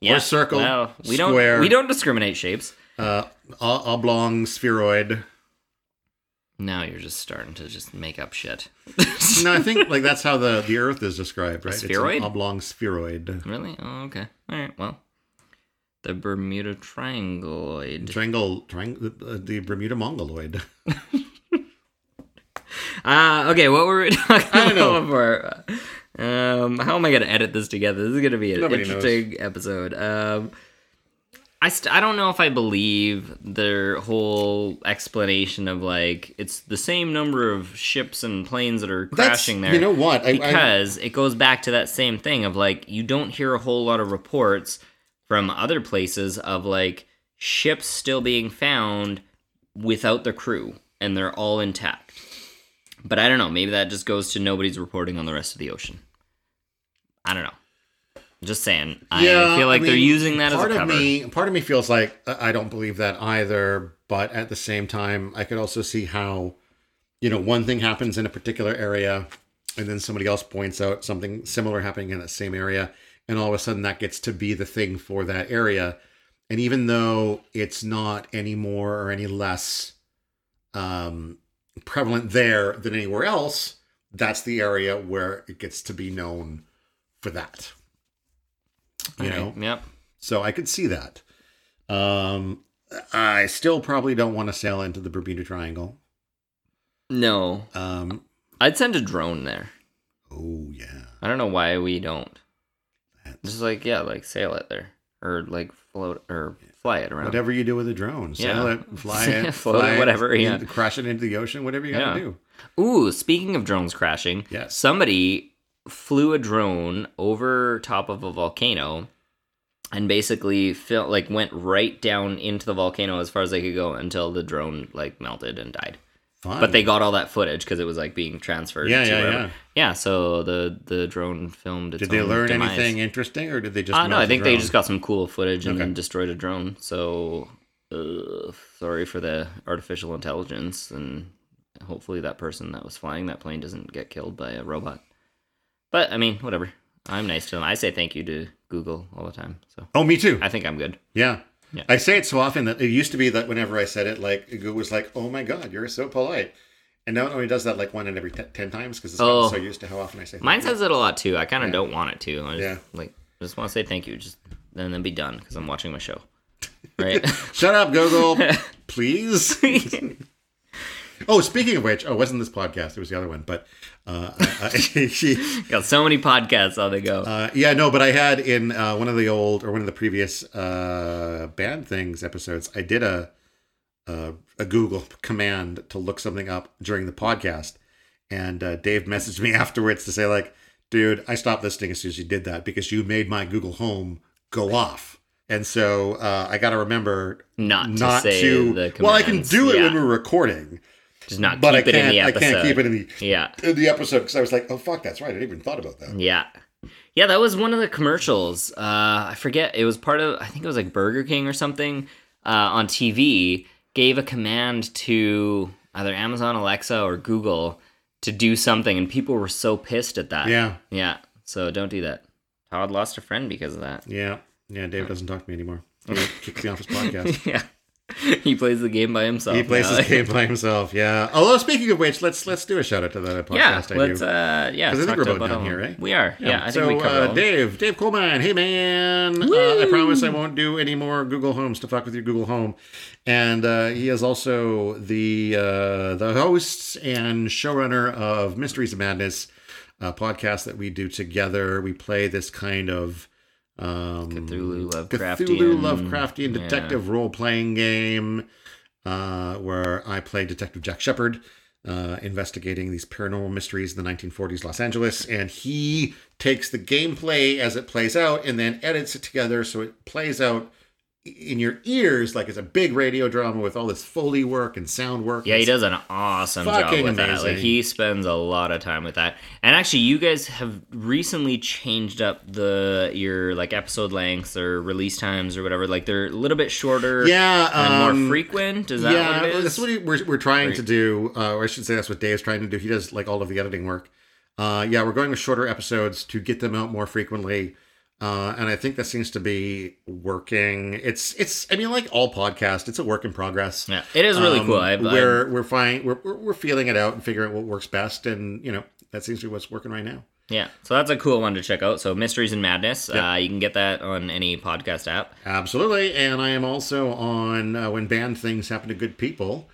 Yeah, circle, Well, we square. don't we don't discriminate shapes. uh, oblong, spheroid. Now you're just starting to just make up shit. No, I think like that's how the, the Earth is described, right? spheroid? It's an oblong spheroid. really? Oh, okay. All right. Well, the Bermuda Triangleoid. Triangle, triangle, uh, the Bermuda Mongoloid. Uh, okay. What were we talking I don't know. about before? Um, how am I gonna edit this together? This is gonna be an Nobody knows. interesting episode. Um, I st- I don't know if I believe their whole explanation of like it's the same number of ships and planes that are That's- crashing there. You know what? I, I, because it goes back to that same thing of like you don't hear a whole lot of reports from other places of like ships still being found without the crew and they're all intact. But I don't know, maybe that just goes to nobody's reporting on the rest of the ocean. I don't know. Just saying. I feel like they're using that as a part cover. of me. Part of me feels like I I don't believe that either. But at the same time, I could also see how, you know, one thing happens in a particular area, and then somebody else points out something similar happening in that same area, and all of a sudden that gets to be the thing for that area. And even though it's not any more or any less um, prevalent there than anywhere else, that's the area where it gets to be known for that. You know, Yep. so I could see that. Um, I still probably don't want to sail into the Bermuda Triangle. No. Um, I'd send a drone there. oh yeah, I don't know why we don't. Just like yeah, like sail it there, or like float or fly it around. whatever you do with a drone, sail Yeah. it, fly it, Float it, fly it, whatever, yeah. in- crash it into the ocean, whatever you gotta Yeah. do. Ooh, speaking of drones crashing, Yes. somebody flew a drone over top of a volcano and basically felt like went right down into the volcano as far as they could go until the drone like melted and died. Fun. But they got all that footage because it was like being transferred. Yeah, to yeah, wherever. yeah. Yeah, so the the drone filmed. Did they learn demise. anything interesting, or did they just? Uh, no, I think they just got some cool footage and Okay. destroyed a drone. So, uh, sorry for the artificial intelligence, and hopefully that person that was flying that plane doesn't get killed by a robot. But I mean, whatever. I'm nice to them. I say thank you to Google all the time, so Oh, me too. I think I'm good. Yeah. Yeah. I say it so often that it used to be that whenever I said it, like Google was like, "Oh my god, you're so polite," and now it only does that like one in every te- ten times because it's gotten Oh. so used to how often I say. Mine thank you. says it a lot too. I kind of Yeah. don't want it to. I just, Yeah. like just want to say thank you, just and then be done because I'm watching my show. Right. Shut up, Google, please. oh, speaking of which, oh, it wasn't this podcast? It was the other one, but uh, I, I- Got so many podcasts on the go. uh, yeah, no, but I had in uh, one of the old or one of the previous uh, band things episodes, I did a, a a Google command to look something up during the podcast, and uh, Dave messaged me afterwards to say like, "Dude, I stopped listening as soon as you did that because you made my Google Home go off." And so uh, I got to remember Not to not say to. the well, I can do it yeah. when we're recording, just not but I it in can't. I can't keep it in the Yeah. in the episode because I was like, "Oh fuck, that's right. I didn't even thought about that." Yeah. Yeah, that was one of the commercials. Uh, I forget. It was part of, I think it was like Burger King or something uh, on TV, gave a command to either Amazon, Alexa, or Google to do something, and people were so pissed at that. Yeah, Yeah. So don't do that. Todd lost a friend because of that. yeah, yeah. Dave doesn't talk to me anymore. He kicks me off his podcast. yeah. He plays the game by himself. He plays now. his game by himself. Yeah. Although speaking of which, let's let's do a shout out to that podcast. Yeah, I let's do. uh yeah, 'Cause I think we're both about down here, right? We are. Yeah, I think so we uh. Dave, Dave Coleman, hey man, uh, I promise I won't do any more Google Homes to fuck with your Google Home, and uh, he is also the uh, the host and showrunner of Mysteries of Madness, a podcast that we do together. We play this kind of um, Cthulhu Lovecraftian. Cthulhu Lovecraftian yeah. detective role playing game uh, where I play Detective Jack Shepard, uh, investigating these paranormal mysteries in the 1940s Los Angeles. And he takes the gameplay as it plays out and then edits it together so it plays out in your ears like it's a big radio drama with all this Foley work and sound work. Yeah, he does an awesome job with that. Like he spends a lot of time with that. And actually, you guys have recently changed up the your like episode lengths or release times or whatever. Like they're a little bit shorter. Yeah, and um, more frequent. Is that yeah, what it is? that's what he, we're, we're trying to do. Uh, or I should say that's what Dave's trying to do. He does like all of the editing work. Uh, yeah, we're going with shorter episodes to get them out more frequently. Uh, and I think that seems to be working. It's it's. I mean, like all podcasts, it's a work in progress. yeah, it is really Um, cool. I've, we're we're fine. We're, we're we're feeling it out and figuring out what works best, and you know that seems to be what's working right now. yeah, so that's a cool one to check out. So Mysteries and Madness. Yep. Uh, you can get that on any podcast app. Absolutely. And I am also on uh, When Banned Things Happen to Good People,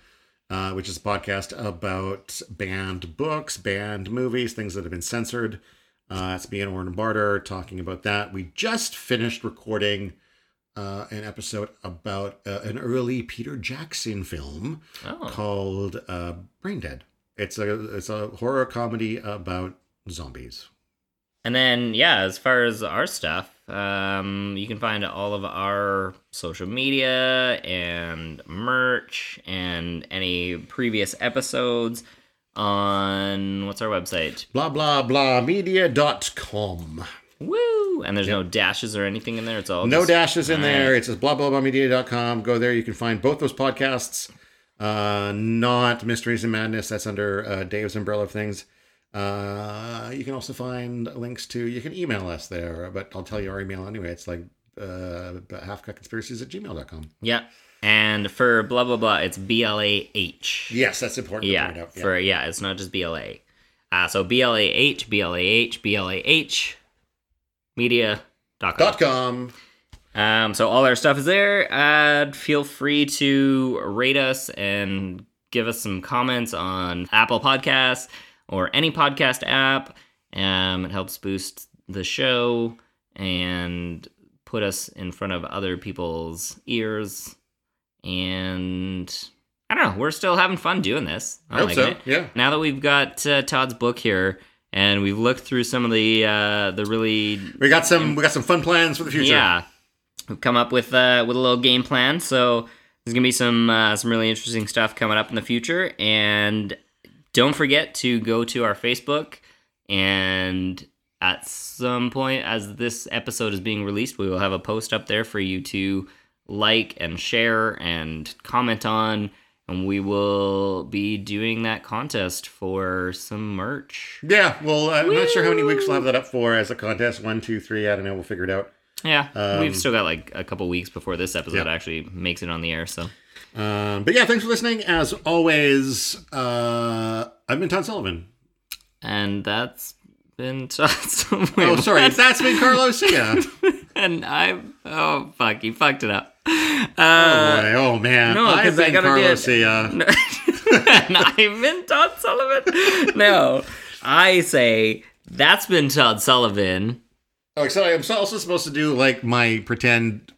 uh, which is a podcast about banned books, banned movies, things that have been censored. Uh, it's me and Warren Barter talking about that. We just finished recording uh, an episode about uh, an early Peter Jackson film Oh. called uh, Braindead. It's a it's a horror comedy about zombies. And then, yeah, as far as our stuff, um, you can find all of our social media and merch and any previous episodes on what's our website? Blah blah blah media.com. Woo! And there's no dashes or anything in there. It's all No just- dashes in All right. there. It's just blah blah blah media.com. Go there. You can find both those podcasts. Uh, not Mysteries and Madness. That's under uh, Dave's umbrella of things. Uh, you can also find links to. You can email us there, but I'll tell you our email anyway. It's like uh, halfcutconspiracies at gmail.com. Yeah. And for blah blah blah, it's B L A H. Yes, that's important to Yeah. point out. Yeah. For yeah, it's not just B L A. Uh, so B L A H, B L A H, B L A H, media.com. Dot com. Um, so all our stuff is there. Uh, feel free to rate us and give us some comments on Apple Podcasts or any podcast app. Um, it helps boost the show and put us in front of other people's ears. And I don't know, we're still having fun doing this. I hope like so. it. Yeah. Now that we've got uh, Todd's book here and we've looked through some of the uh, the really We got some. We got some fun plans for the future. yeah, we've come up with uh, with a little game plan. So there's gonna be some uh, some really interesting stuff coming up in the future. And don't forget to go to our Facebook. And at some point, as this episode is being released, we will have a post up there for you to like and share and comment on. And we will be doing that contest for some merch. Yeah. Well, I'm not sure how many weeks we'll have that up for as a contest. One, two, three. I don't know. We'll figure it out. Yeah, Um, we've still got like a couple weeks before this episode Yeah. actually makes it on the air. So Um, but yeah, thanks for listening. As always, uh, I've been Todd Sullivan. and that's been Todd. Oh, sorry, that's been Carlo Cascio. and I oh fuck, you fucked it up. Oh, Uh, boy. oh man, no, I've been Carlo Cascio. and I've been Todd Sullivan. No, I say that's been Todd Sullivan. Oh, so I'm also supposed to do like my pretend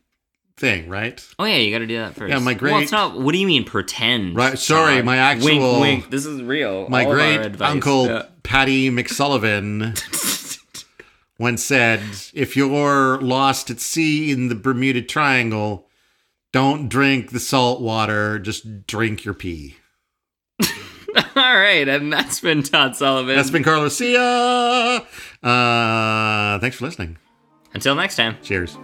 thing, right? Oh yeah, you got to do that first. Yeah, my great. Well, it's not. What do you mean pretend? Right, sorry, Todd? my actual- wink, wink. This is real. My All great uncle Yeah. Patty McSullivan once said, "If you're lost at sea in the Bermuda Triangle, don't drink the salt water. Just drink your pee." All right, and that's been Todd Sullivan. That's been Carlo Cascio. Uh, thanks for listening. Until next time. Cheers.